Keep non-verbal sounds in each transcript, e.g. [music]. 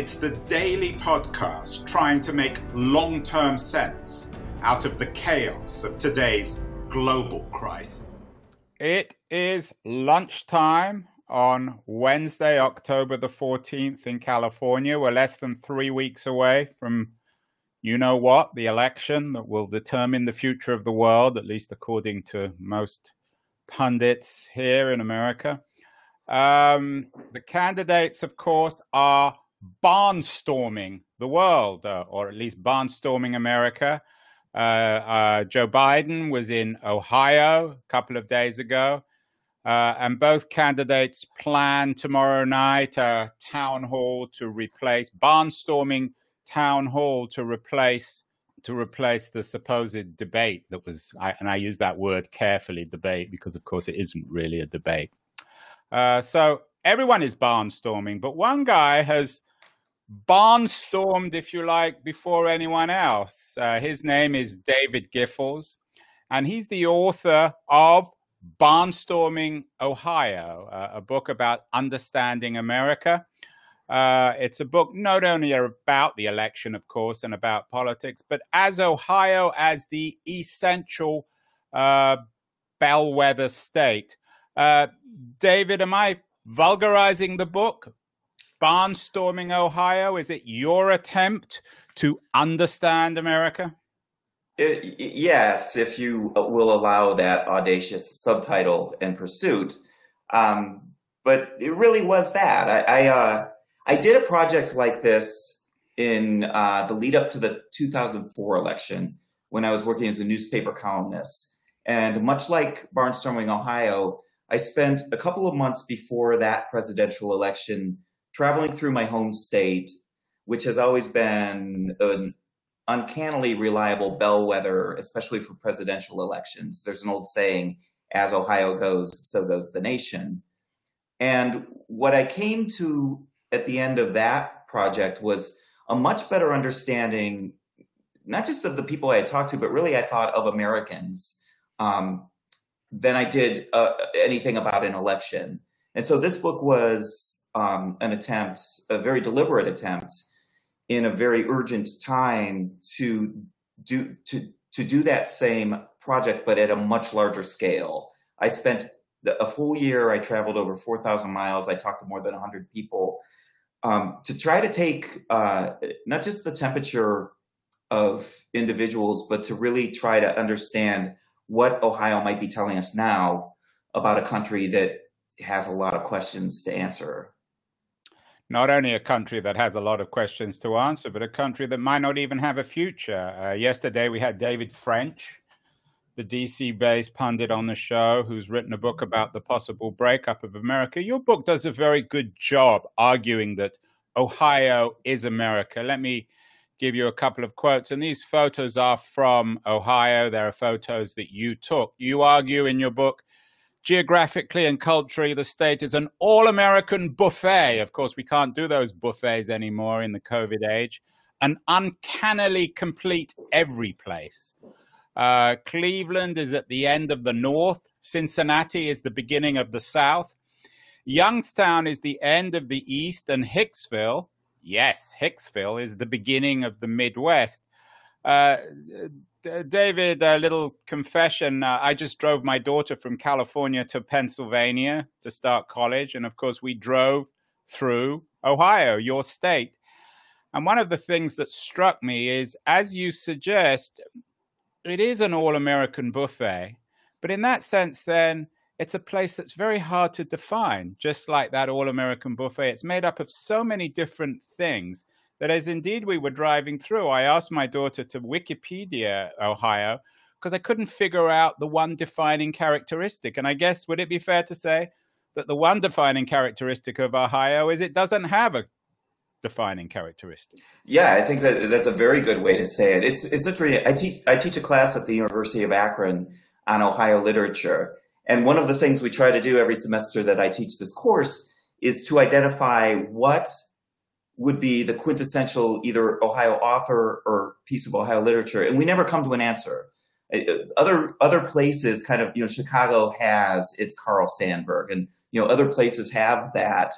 it's the daily podcast trying to make long term sense out of the chaos of today's global crisis. It is lunchtime on Wednesday, October the 14th in California. We're less than three weeks away from you know what, the election that will determine the future of the world, at least according to most pundits here in America. Um, the candidates, of course, are barnstorming the world, uh, or at least barnstorming America. Uh, uh, Joe Biden was in Ohio a couple of days ago, uh, and both candidates plan tomorrow night a town hall to replace barnstorming town hall to replace to replace the supposed debate that was, I, and I use that word carefully, debate, because of course it isn't really a debate. Uh, so everyone is barnstorming, but one guy has barnstormed, if you like, before anyone else. Uh, his name is David Giffels, and he's the author of Barnstorming Ohio, uh, a book about understanding America. Uh, it's a book not only about the election, of course, and about politics, but as Ohio as the essential uh, bellwether state. Uh, David, am I vulgarizing the book? Barnstorming Ohio? Is it your attempt to understand America? It, yes, if you will allow that audacious subtitle and pursuit. Um, but it really was that. I I, uh, I, did a project like this in uh, the lead up to the 2004 election when I was working as a newspaper columnist. And much like Barnstorming Ohio, I spent a couple of months before that presidential election traveling through my home state, which has always been an uncannily reliable bellwether, especially for presidential elections. There's an old saying, as Ohio goes, so goes the nation. And what I came to at the end of that project was a much better understanding, not just of the people I had talked to, but really I thought of Americans um, than I did uh, anything about an election. And so this book was um, an attempt, a very deliberate attempt, in a very urgent time to do to to do that same project, but at a much larger scale. I spent a full year. I traveled over four thousand miles. I talked to more than hundred people um, to try to take uh, not just the temperature of individuals, but to really try to understand what Ohio might be telling us now about a country that has a lot of questions to answer not only a country that has a lot of questions to answer, but a country that might not even have a future. Uh, yesterday, we had David French, the DC based pundit on the show, who's written a book about the possible breakup of America. Your book does a very good job arguing that Ohio is America. Let me give you a couple of quotes. And these photos are from Ohio. There are photos that you took. You argue in your book geographically and culturally, the state is an all American buffet. Of course, we can't do those buffets anymore in the COVID age. An uncannily complete every place. Uh, Cleveland is at the end of the north. Cincinnati is the beginning of the south. Youngstown is the end of the east. And Hicksville, yes, Hicksville is the beginning of the Midwest. Uh, David, a little confession. Uh, I just drove my daughter from California to Pennsylvania to start college. And of course, we drove through Ohio, your state. And one of the things that struck me is, as you suggest, it is an all American buffet. But in that sense, then, it's a place that's very hard to define, just like that all American buffet. It's made up of so many different things that as indeed we were driving through, I asked my daughter to Wikipedia Ohio because I couldn't figure out the one defining characteristic. And I guess, would it be fair to say that the one defining characteristic of Ohio is it doesn't have a defining characteristic. Yeah, I think that that's a very good way to say it. It's it's literally I teach I teach a class at the University of Akron on Ohio literature, and one of the things we try to do every semester that I teach this course is to identify what would be the quintessential either Ohio author or piece of Ohio literature, and we never come to an answer. Uh, other other places, kind of you know, Chicago has its Carl Sandburg, and you know other places have that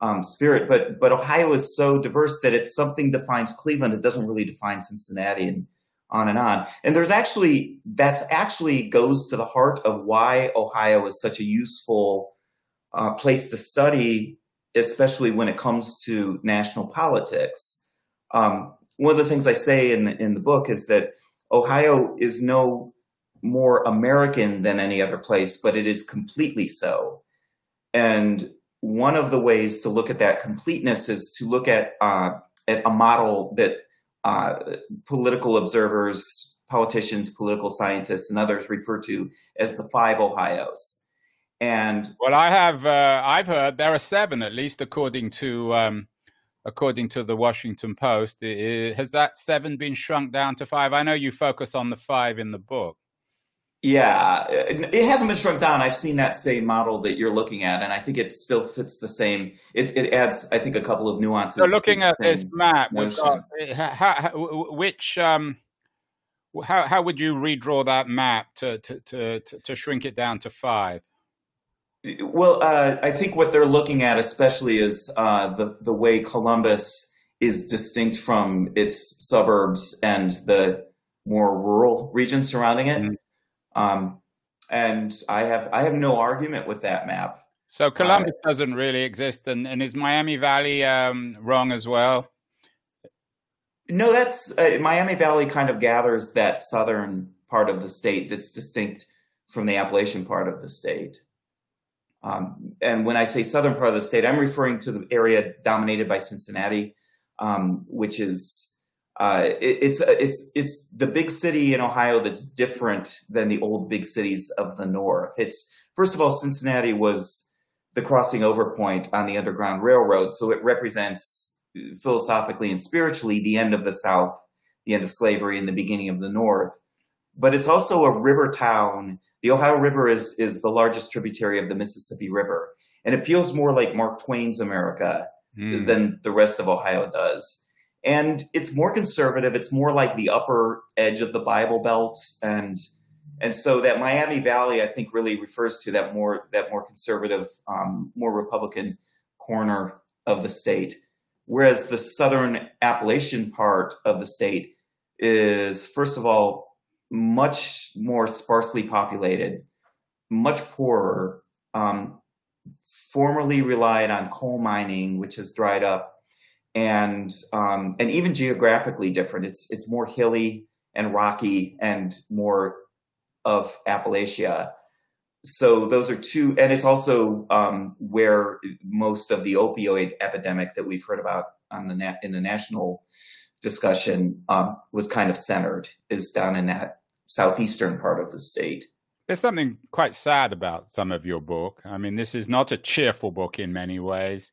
um, spirit. But but Ohio is so diverse that if something defines Cleveland, it doesn't really define Cincinnati, and on and on. And there's actually that's actually goes to the heart of why Ohio is such a useful uh, place to study, especially when it comes to national politics. Um, one of the things I say in the, in the book is that Ohio is no more American than any other place, but it is completely so. And one of the ways to look at that completeness is to look at, uh, at a model that uh, political observers, politicians, political scientists, and others refer to as the five Ohio's. And well, I have uh, I've heard there are seven at least, according to um, according to the Washington Post. has that seven been shrunk down to five? I know you focus on the five in the book. Yeah, it hasn't been shrunk down. I've seen that same model that you're looking at, and I think it still fits the same. It, it adds, I think, a couple of nuances. So, looking at this map, got, how, which um, how how would you redraw that map to to to, to shrink it down to five? Well, uh, I think what they're looking at, especially, is uh, the the way Columbus is distinct from its suburbs and the more rural regions surrounding it. Mm-hmm. Um, and I have I have no argument with that map. So Columbus uh, doesn't really exist, and, and is Miami Valley um, wrong as well? No, that's uh, Miami Valley kind of gathers that southern part of the state that's distinct from the Appalachian part of the state. Um, and when I say southern part of the state, I'm referring to the area dominated by Cincinnati, um, which is uh, it, it's it's it's the big city in Ohio that's different than the old big cities of the north. It's first of all, Cincinnati was the crossing over point on the Underground Railroad, so it represents philosophically and spiritually the end of the South, the end of slavery, and the beginning of the North. But it's also a river town. The Ohio River is is the largest tributary of the Mississippi River, and it feels more like Mark Twain's America mm. than the rest of Ohio does and it's more conservative. It's more like the upper edge of the Bible Belt, and and so that Miami Valley, I think, really refers to that more that more conservative, um, more Republican corner of the state. Whereas the southern Appalachian part of the state is, first of all, much more sparsely populated, much poorer. Um, formerly relied on coal mining, which has dried up and um, and even geographically different. It's it's more hilly and rocky and more of Appalachia. So those are two, and it's also um, where most of the opioid epidemic that we've heard about on the na- in the national discussion um, was kind of centered is down in that southeastern part of the state. There's something quite sad about some of your book. I mean, this is not a cheerful book in many ways.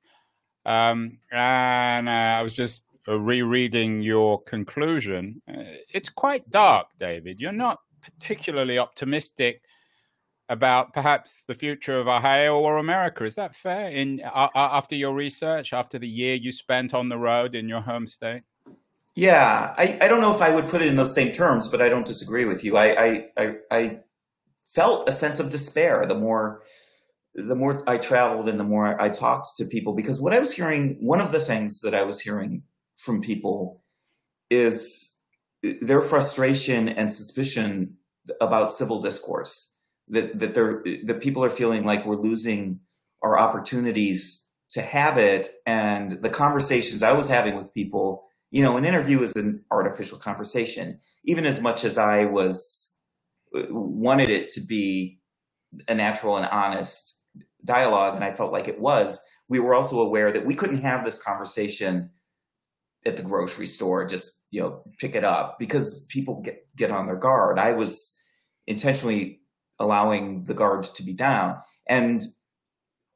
Um, and uh, I was just uh, rereading your conclusion. Uh, it's quite dark, David. You're not particularly optimistic about perhaps the future of Ohio or America. Is that fair? In uh, after your research, after the year you spent on the road in your home state. Yeah, I, I don't know if I would put it in those same terms, but I don't disagree with you. I I, I, I felt a sense of despair the more the more I traveled and the more I talked to people, because what I was hearing, one of the things that I was hearing from people is their frustration and suspicion about civil discourse. That that they're that people are feeling like we're losing our opportunities to have it, and the conversations I was having with people. You know, an interview is an artificial conversation, even as much as I was wanted it to be a natural and honest dialogue, and I felt like it was, we were also aware that we couldn't have this conversation at the grocery store, just you know, pick it up because people get get on their guard. I was intentionally allowing the guard to be down, and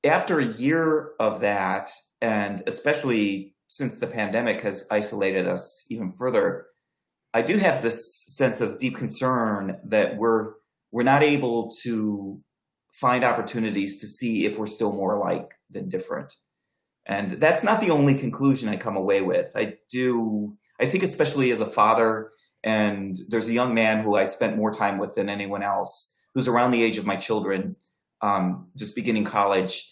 after a year of that, and especially since the pandemic has isolated us even further, I do have this sense of deep concern that we're we're not able to find opportunities to see if we're still more alike than different. And that's not the only conclusion I come away with. I do, I think, especially as a father, and there's a young man who I spent more time with than anyone else, who's around the age of my children, um, just beginning college.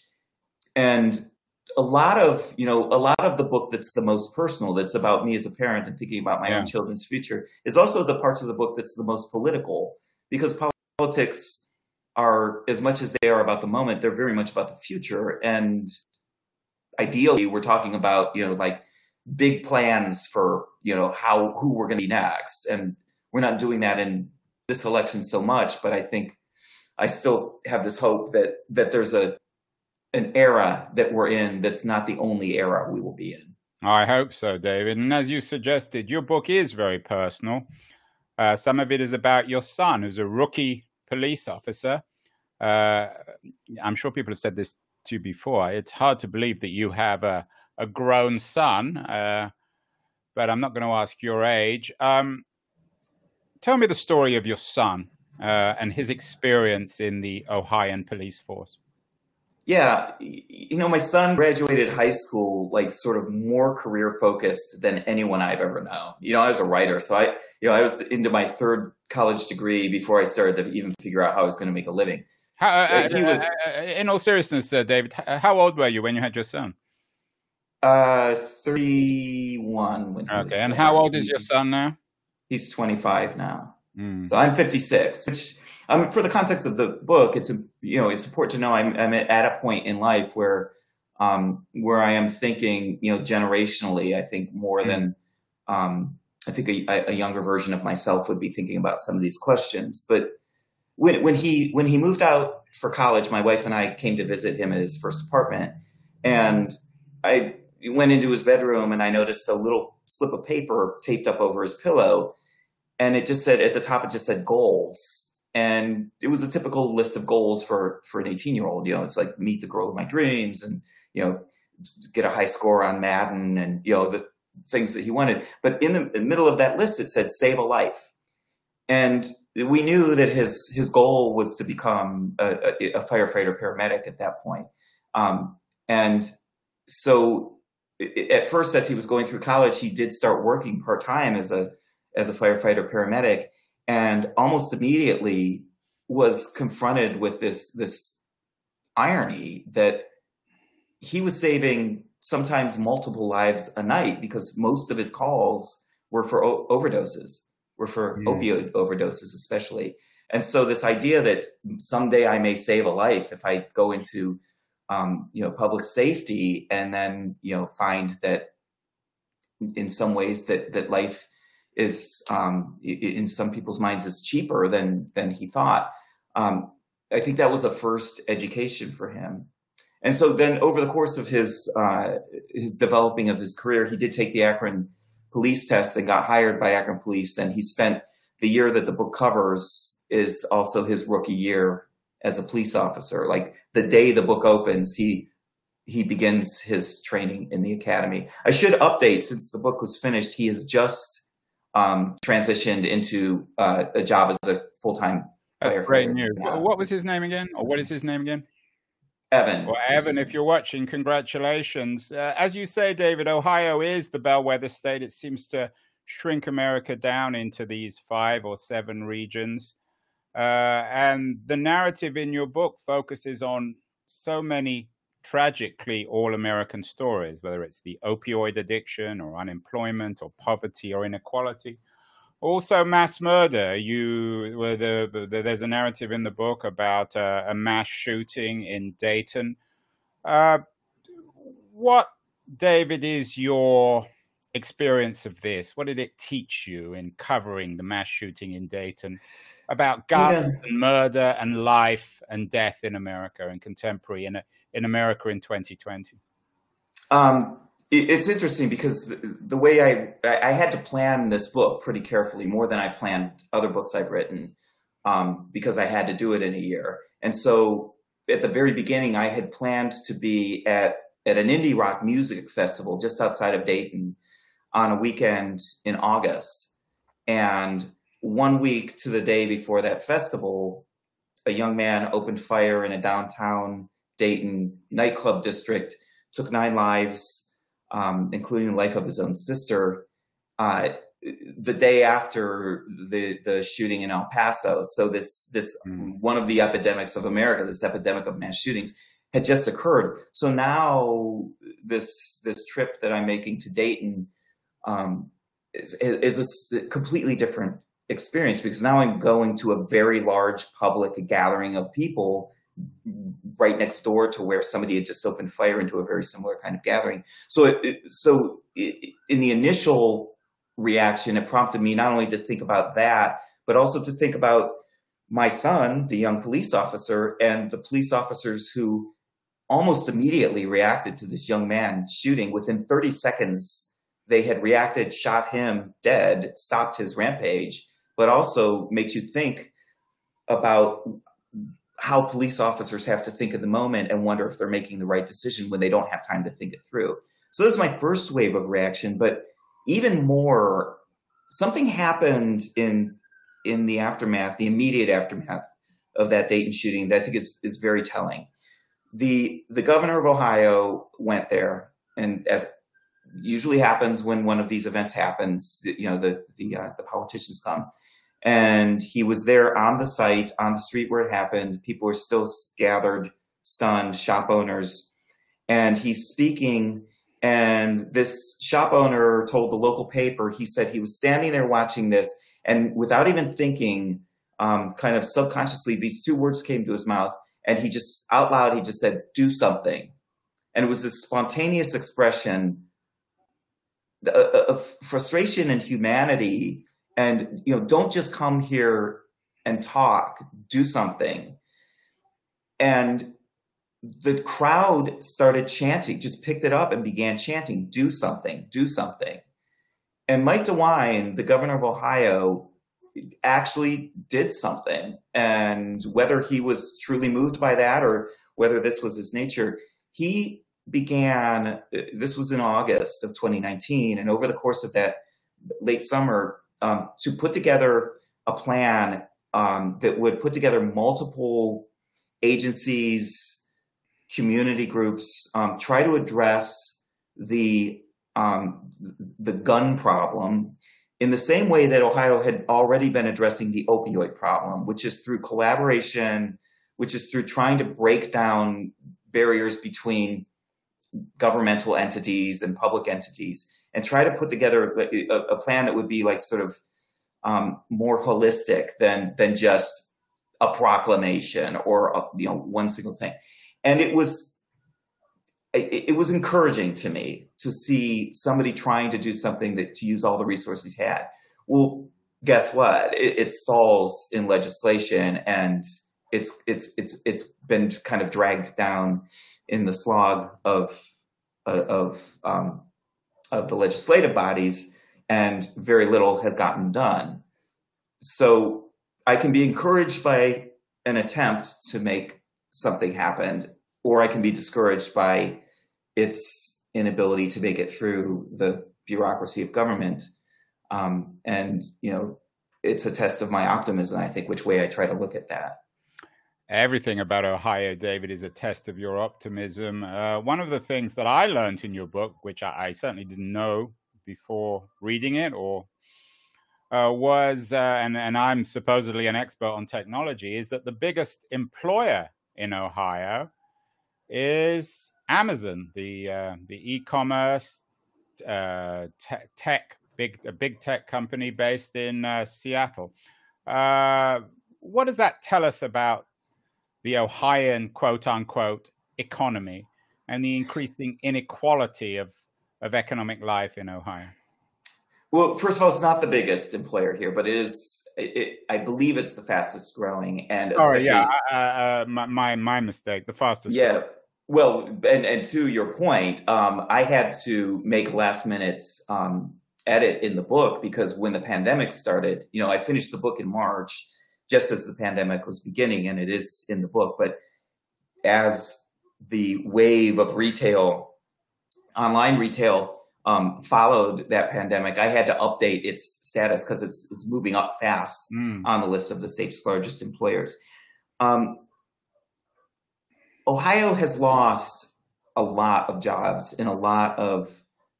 And a lot of, you know, a lot of the book that's the most personal, that's about me as a parent and thinking about my yeah. own children's future, is also the parts of the book that's the most political, because politics are as much as they are about the moment, they're very much about the future. And ideally, we're talking about you know like big plans for you know how who we're going to be next, and we're not doing that in this election so much. But I think I still have this hope that that there's a an era that we're in that's not the only era we will be in. I hope so, David. And as you suggested, your book is very personal. Uh, some of it is about your son, who's a rookie police officer uh, I'm sure people have said this to you before. It's hard to believe that you have a, a grown son, uh, but I'm not going to ask your age. Um, tell me the story of your son uh, and his experience in the Ohioan police force. Yeah, you know, my son graduated high school like sort of more career focused than anyone I've ever known. You know, I was a writer, so I, you know, I was into my third college degree before I started to even figure out how I was going to make a living. How, so uh, he was, uh, uh, in all seriousness, uh, David, how old were you when you had your son? Uh, 31. okay, and how old is your son now? He's 25 now. Mm. So I'm 56, which um, for the context of the book, it's you know it's important to know I'm, I'm at a point in life where um, where I am thinking you know generationally. I think more mm. than um, I think a, a, younger version of myself would be thinking about some of these questions. But when, when he when he moved out for college, my wife and I came to visit him at his first apartment, and I went into his bedroom and I noticed a little slip of paper taped up over his pillow, and it just said at the top it just said goals, and it was a typical list of goals for for an 18 year old. You know, it's like meet the girl of my dreams, and you know, get a high score on Madden, and you know the things that he wanted. But in the, in the middle of that list, it said save a life, and we knew that his his goal was to become a, a, a firefighter paramedic at that point. Um, and so at first, as he was going through college, he did start working part time as a as a firefighter paramedic, and almost immediately was confronted with this this irony that he was saving sometimes multiple lives a night because most of his calls were for o- overdoses were for yeah. opioid overdoses, especially. And so this idea that someday I may save a life if I go into, um, you know, public safety and then, you know, find that in some ways that, that life is, um, in some people's minds is cheaper than, than he thought. Um, I think that was a first education for him. And so then over the course of his, uh, his developing of his career, he did take the Akron police test and got hired by Akron Police. And he spent the year that the book covers is also his rookie year as a police officer. Like the day the book opens, he he begins his training in the academy. I should update since the book was finished. He has just um, transitioned into uh, a job as a full time. That's great news. What was his name again? Or what is his name again? Evan. Well, Evan, if you're watching, congratulations. Uh, as you say, David, Ohio is the bellwether state. It seems to shrink America down into these five or seven regions. Uh, and the narrative in your book focuses on so many tragically all American stories, whether it's the opioid addiction or unemployment or poverty or inequality also mass murder. You well, the, the, there's a narrative in the book about uh, a mass shooting in dayton. Uh, what david is your experience of this what did it teach you in covering the mass shooting in dayton about gun yeah. and murder and life and death in america and contemporary in, in america in 2020 um, it's interesting because the way I I had to plan this book pretty carefully, more than I've planned other books I've written, um, because I had to do it in a year. And so at the very beginning, I had planned to be at at an indie rock music festival just outside of Dayton on a weekend in August. And one week to the day before that festival, a young man opened fire in a downtown Dayton nightclub district, took nine lives, um, including the life of his own sister. Uh, the day after the the shooting in El Paso, so this this mm. one of the epidemics of America, this epidemic of mass shootings, had just occurred. So now this this trip that I'm making to Dayton um, is, is a completely different experience because now I'm going to a very large public gathering of people right next door to where somebody had just opened fire into a very similar kind of gathering. So, it, it, so it, in the initial reaction, it prompted me not only to think about that, but also to think about my son, the young police officer, and the police officers who almost immediately reacted to this young man shooting. Within 30 seconds, they had reacted, shot him dead, stopped his rampage, but also makes you think about how police officers have to think of the moment and wonder if they're making the right decision when they don't have time to think it through. So this is my first wave of reaction, but even more, something happened in in the aftermath, the immediate aftermath of that Dayton shooting that I think is is very telling. The the governor of Ohio went there, and as usually happens when one of these events happens, you know the the uh, the politicians come, and he was there on the site on the street where it happened. People were still gathered, stunned, shop owners, and he's speaking and this shop owner told the local paper, he said he was standing there watching this, and without even thinking, um, kind of subconsciously, these two words came to his mouth, and he just out loud, he just said, "Do something," and it was this spontaneous expression Uh, uh, of frustration and humanity, and you know, don't just come here and talk, do something, and the crowd started chanting, just picked it up and began chanting, do something, do something. And Mike DeWine, the governor of Ohio, actually did something. And whether he was truly moved by that or whether this was his nature, he began, this was in August of 2019. And over the course of that late summer, um, to put together a plan um, that would put together multiple agencies, community groups um, try to address the um, the gun problem in the same way that Ohio had already been addressing the opioid problem, which is through collaboration, which is through trying to break down barriers between governmental entities and public entities and try to put together a, a plan that would be like sort of um, more holistic than than just a proclamation or a, you know one single thing and it was it, it, was encouraging to me to see somebody trying to do something that to use all the resources he had. Well, guess what? It, it stalls in legislation, and it's it's it's it's been kind of dragged down in the slog of uh, of um, of the legislative bodies, and very little has gotten done. So I can be encouraged by an attempt to make something happen, or I can be discouraged by its inability to make it through the bureaucracy of government. Um, and, you know, it's a test of my optimism, I think, which way I try to look at that. Everything about Ohio, David, is a test of your optimism. Uh, one of the things that I learned in your book, which I, I certainly didn't know before reading it or uh, was, uh, and, and I'm supposedly an expert on technology, is that the biggest employer in Ohio is Amazon, the uh, the e-commerce uh, te- tech big a big tech company based in uh, Seattle. Uh, what does that tell us about the Ohioan quote unquote economy and the increasing inequality of of economic life in Ohio? Well, first of all, it's not the biggest employer here, but it is. It, it, I believe it's the fastest growing, and oh yeah, uh, uh, my my mistake. The fastest. Yeah. Growing. Well, and and to your point, um, I had to make last minute um, edit in the book because when the pandemic started, you know, I finished the book in March, just as the pandemic was beginning, and it is in the book. But as the wave of retail online retail um, followed that pandemic, I had to update its status because it's it's moving up fast mm. on the list of the state's largest employers. Um, Ohio has lost a lot of jobs in a lot of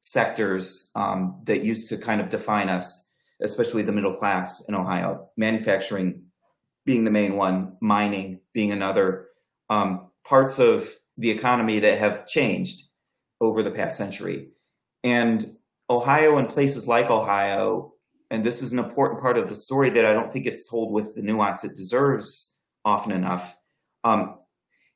sectors um, that used to kind of define us, especially the middle class in Ohio. Manufacturing being the main one, mining being another. Um, parts of the economy that have changed over the past century. And Ohio and places like Ohio, and this is an important part of the story that I don't think it's told with the nuance it deserves often enough, um,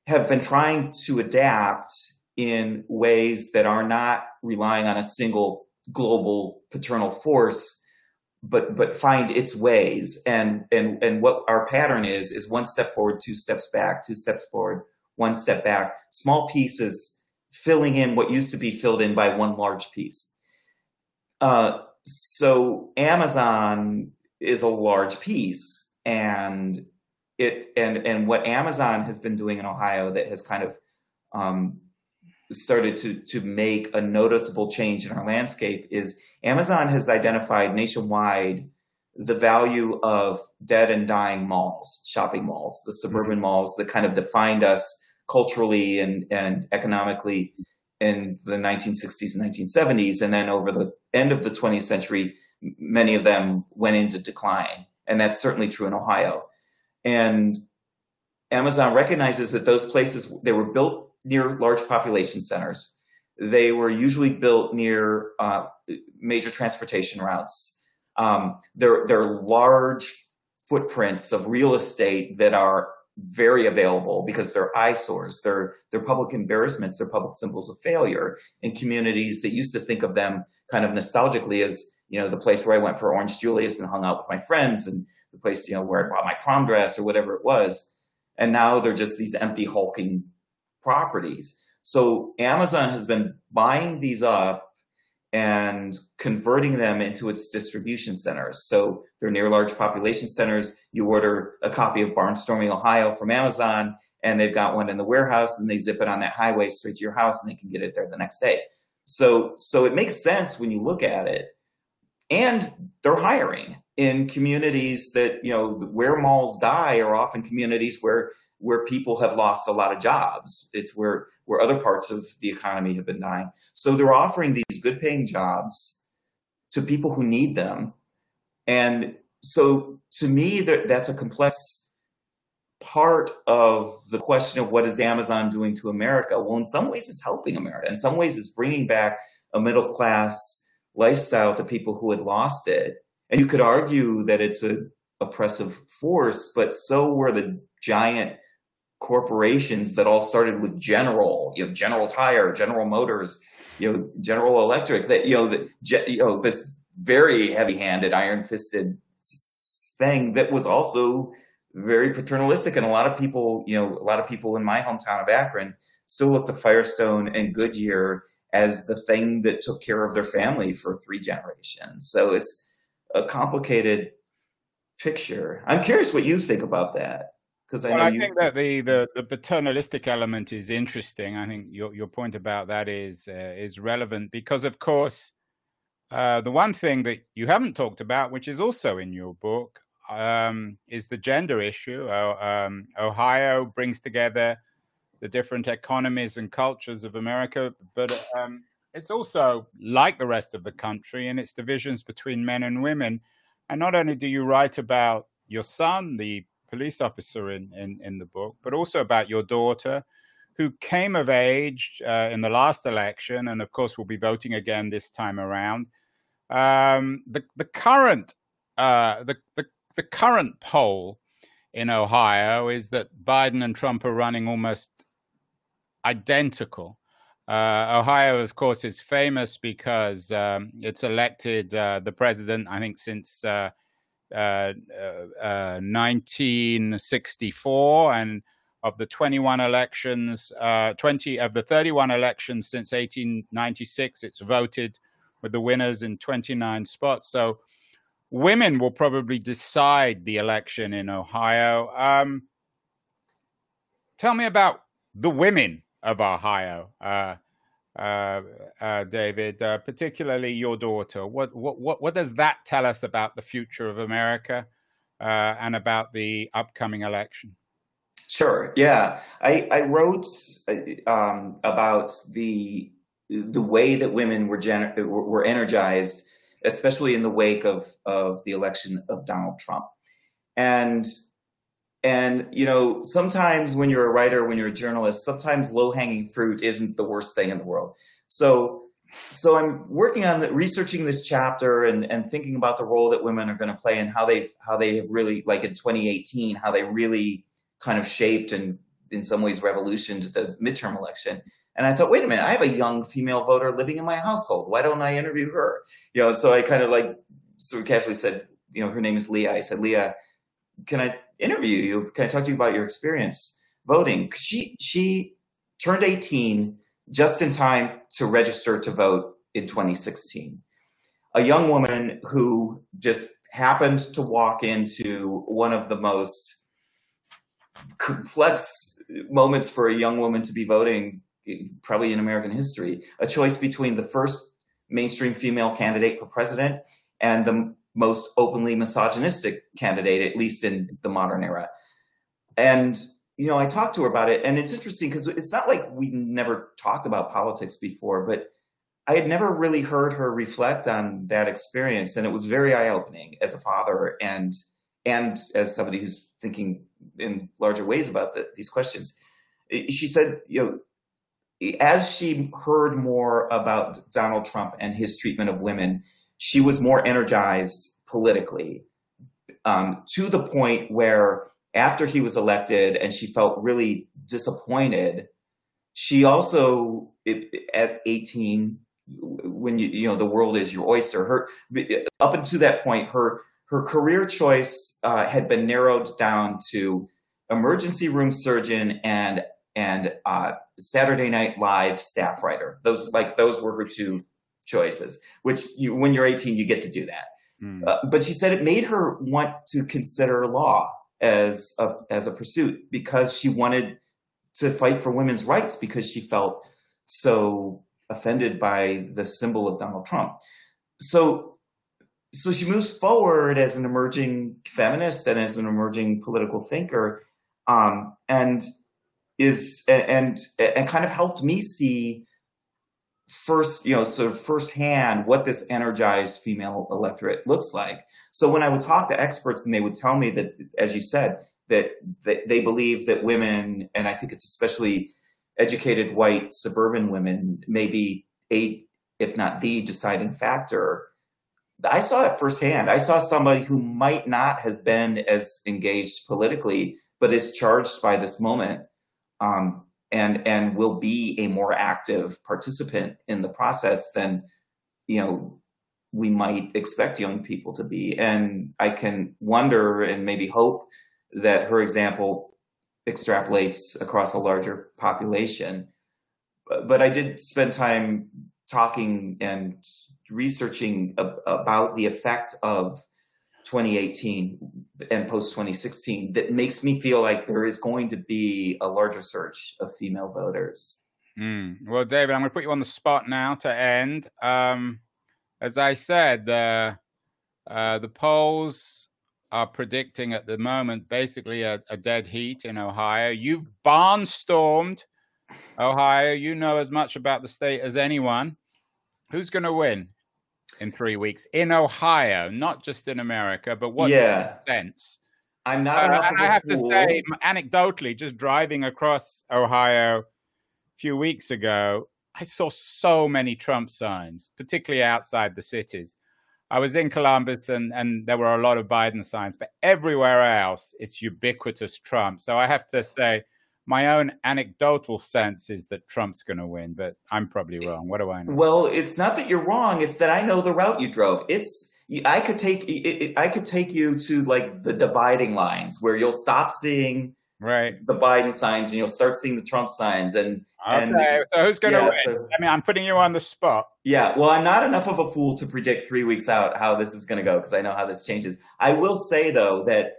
have been trying to adapt in ways that are not relying on a single global paternal force but but find its ways. And and and what our pattern is is one step forward two steps back two steps forward one step back. Small pieces filling in what used to be filled in by one large piece. Uh, so amazon is a large piece and it and and what amazon has been doing in ohio that has kind of um, started to to make a noticeable change in our landscape is Amazon has identified nationwide the value of dead and dying malls, shopping malls, the suburban mm-hmm. malls that kind of defined us culturally and, and economically in the 1960s and 1970s. And then over the end of the 20th century, many of them went into decline. And that's certainly true in Ohio. And Amazon recognizes that those places, they were built near large population centers. They were usually built near uh, major transportation routes. Um, they're, they're large footprints of real estate that are very available because they're eyesores, they're, they're public embarrassments, they're public symbols of failure in communities that used to think of them kind of nostalgically as, you know, the place where I went for Orange Julius and hung out with my friends and the place, you know, where I bought my prom dress or whatever it was. And now they're just these empty, hulking properties. So Amazon has been buying these up and converting them into its distribution centers. So they're near large population centers. You order a copy of Barnstorming Ohio from Amazon, and they've got one in the warehouse, and they zip it on that highway straight to your house, and they can get it there the next day. So, so it makes sense when you look at it. And they're hiring in communities that you know where malls die are often communities where where people have lost a lot of jobs. It's where where other parts of the economy have been dying. So they're offering these good paying jobs to people who need them. And so to me that that's a complex part of the question of what is amazon doing to america? Well in some ways it's helping america. In some ways it's bringing back a middle class lifestyle to people who had lost it. And you could argue that it's a oppressive force, but so were the giant corporations that all started with General, you know, General Tire, General Motors, you know, General Electric. That you know, the, you know, this very heavy-handed, iron-fisted thing that was also very paternalistic, and a lot of people, you know, a lot of people in my hometown of Akron still look to Firestone and Goodyear as the thing that took care of their family for three generations. So it's a complicated picture. I'm curious what you think about that. Because I, well, I you... think that the, the, the paternalistic element is interesting. I think your your point about that is uh, is relevant because, of course, uh, the one thing that you haven't talked about, which is also in your book, um, is the gender issue. Uh, um, Ohio brings together the different economies and cultures of America, but um, it's also like the rest of the country in its divisions between men and women. And not only do you write about your son, the police officer in, in, in the book, but also about your daughter, who came of age uh, in the last election, and of course will be voting again this time around. Um, the the current uh, the, the the current poll in Ohio is that Biden and Trump are running almost identical. Uh, Ohio, of course, is famous because um, it's elected uh, the president, I think, since uh, 1964. Uh, uh, and of the 21 elections, uh, 20 of the 31 elections since 1896, it's voted with the winners in 29 spots. So women will probably decide the election in Ohio. Um, tell me about the women of Ohio. Uh, uh, uh, David, uh, particularly your daughter. What, what, what, does that tell us about the future of America uh, and about the upcoming election? Sure. Yeah, I, I wrote uh, um, about the the way that women were gener- were energized, especially in the wake of of the election of Donald Trump, and and you know sometimes when you're a writer, when you're a journalist, sometimes low hanging fruit isn't the worst thing in the world. So so I'm working on the, researching this chapter and, and thinking about the role that women are going to play and how they how they have really like in 2018 how they really kind of shaped and in some ways revolutioned the midterm election. And I thought, wait a minute, I have a young female voter living in my household. Why don't I interview her? You know, so I kind of like sort of casually said, you know, her name is Leah. I said, Leah, can I interview you? Can I talk to you about your experience voting? She she turned 18 just in time to register to vote in 2016. A young woman who just happened to walk into one of the most complex moments for a young woman to be voting, probably in American history, a choice between the first mainstream female candidate for president and the most openly misogynistic candidate, at least in the modern era. And, you know, I talked to her about it, and it's interesting because it's not like we never talked about politics before, but I had never really heard her reflect on that experience, and it was very eye opening as a father and and as somebody who's thinking in larger ways about the, these questions. She said, you know, as she heard more about Donald Trump and his treatment of women, she was more energized politically um, to the point where after he was elected and she felt really disappointed, she also, at 18, when you, you know, the world is your oyster, her, up until that point, her, her career choice uh, had been narrowed down to emergency room surgeon and and uh, Saturday Night Live staff writer. Those like those were her two choices. Which you, when you're 18, you get to do that. Mm. Uh, but she said it made her want to consider law as a as a pursuit because she wanted to fight for women's rights because she felt so offended by the symbol of Donald Trump. So so she moves forward as an emerging feminist and as an emerging political thinker um, and is and and kind of helped me see first, you know, sort of firsthand what this energized female electorate looks like. So when I would talk to experts and they would tell me that, as you said, that, that they believe that women, and I think it's especially educated white suburban women, maybe a, if not the deciding factor. I saw it firsthand. I saw somebody who might not have been as engaged politically, but is charged by this moment um, and and will be a more active participant in the process than you know we might expect young people to be. And I can wonder and maybe hope that her example extrapolates across a larger population. But I did spend time talking and researching about the effect of 2018 and post 2016 that makes me feel like there is going to be a larger surge of female voters. Mm. Well, David, I'm going to put you on the spot now to end. Um, as I said, uh, uh, the polls are predicting at the moment basically a, a dead heat in Ohio. You've barnstormed Ohio. You know as much about the state as anyone. Who's going to win? In three weeks in Ohio, not just in America, but what yeah. sense? I'm not. Uh, I have to say, anecdotally, just driving across Ohio a few weeks ago, I saw so many Trump signs, particularly outside the cities. I was in Columbus and, and there were a lot of Biden signs, but everywhere else, it's ubiquitous Trump. So I have to say, my own anecdotal sense is that Trump's going to win, but I'm probably wrong. What do I know? Well, it's not that you're wrong; it's that I know the route you drove. It's I could take I could take you to like the dividing lines where you'll stop seeing right the Biden signs and you'll start seeing the Trump signs and okay. and so who's going to yeah, win? So, I mean, I'm putting you on the spot. Yeah, well, I'm not enough of a fool to predict three weeks out how this is going to go because I know how this changes. I will say though that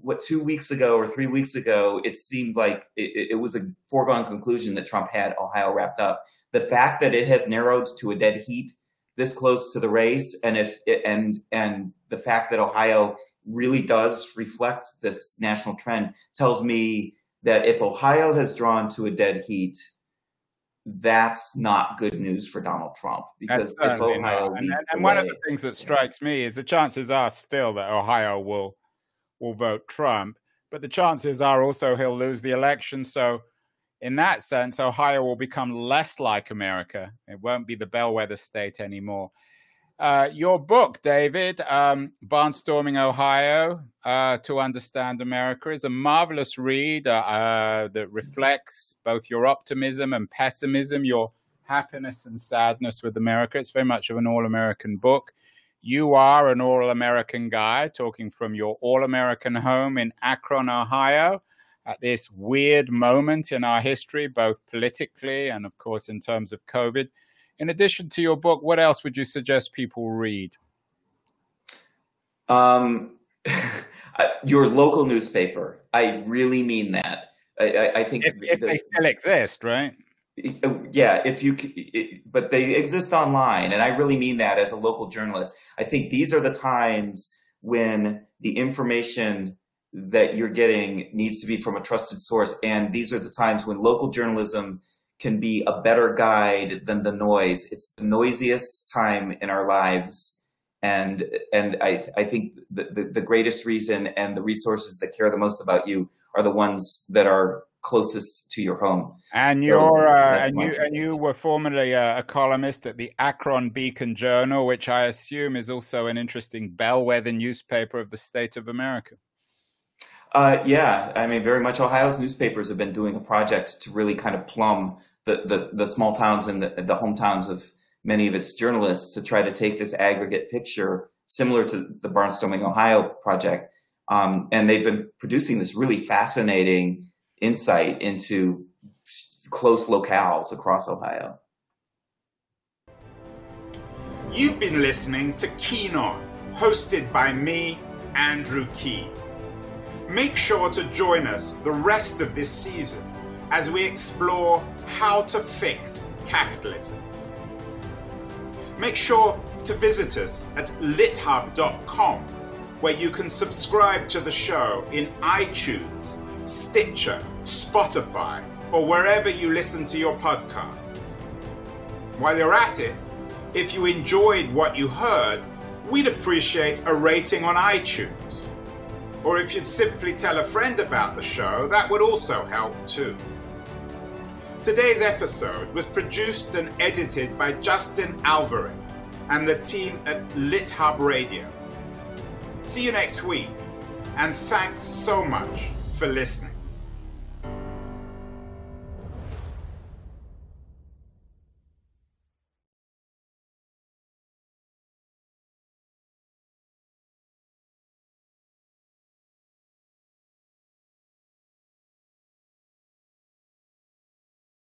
what two weeks ago or three weeks ago, it seemed like it, it, was a foregone conclusion that Trump had Ohio wrapped up. The fact that it has narrowed to a dead heat this close to the race, and if it, and and the fact that Ohio really does reflect this national trend tells me that if Ohio has drawn to a dead heat, that's not good news for Donald Trump because if Ohio leads and, and one of the things that strikes me is the chances are still that Ohio will will vote Trump, but the chances are also he'll lose the election. So, in that sense, Ohio will become less like America. It won't be the bellwether state anymore. Uh, your book, David, um, Barnstorming Ohio uh, to Understand America, is a marvelous read uh, uh, that reflects both your optimism and pessimism, your happiness and sadness with America. It's very much of an all American book. You are an all American guy talking from your all American home in Akron, Ohio, at this weird moment in our history, both politically and, of course, in terms of COVID. In addition to your book, what else would you suggest people read? Um, [laughs] your local newspaper. I really mean that. I, I think if, if the, they still exist, right? Yeah, if you, but they exist online, and I really mean that as a local journalist. I think these are the times when the information that you're getting needs to be from a trusted source, and these are the times when local journalism can be a better guide than the noise. It's the noisiest time in our lives. And, and I, I think the, the, the greatest reason and the resources that care the most about you are the ones that are closest to your home. And so you're uh, and you and you were formerly a, a, columnist at the Akron Beacon Journal, which I assume is also an interesting bellwether newspaper of the state of America. Uh, yeah, I mean, very much. Ohio's newspapers have been doing a project to really kind of plumb the the, the small towns and the, the hometowns of many of its journalists to try to take this aggregate picture, similar to the Barnstorming Ohio project. Um, and they've been producing this really fascinating insight into close locales across Ohio. You've been listening to Keen On, hosted by me, Andrew Keen. Make sure to join us the rest of this season as we explore how to fix capitalism. Make sure to visit us at lithub.com, where you can subscribe to the show in iTunes, Stitcher, Spotify, or wherever you listen to your podcasts. While you're at it, if you enjoyed what you heard, we'd appreciate a rating on iTunes. Or if you'd simply tell a friend about the show, that would also help too. Today's episode was produced and edited by Justin Alvarez and the team at LitHub Radio. See you next week, and thanks so much for listening.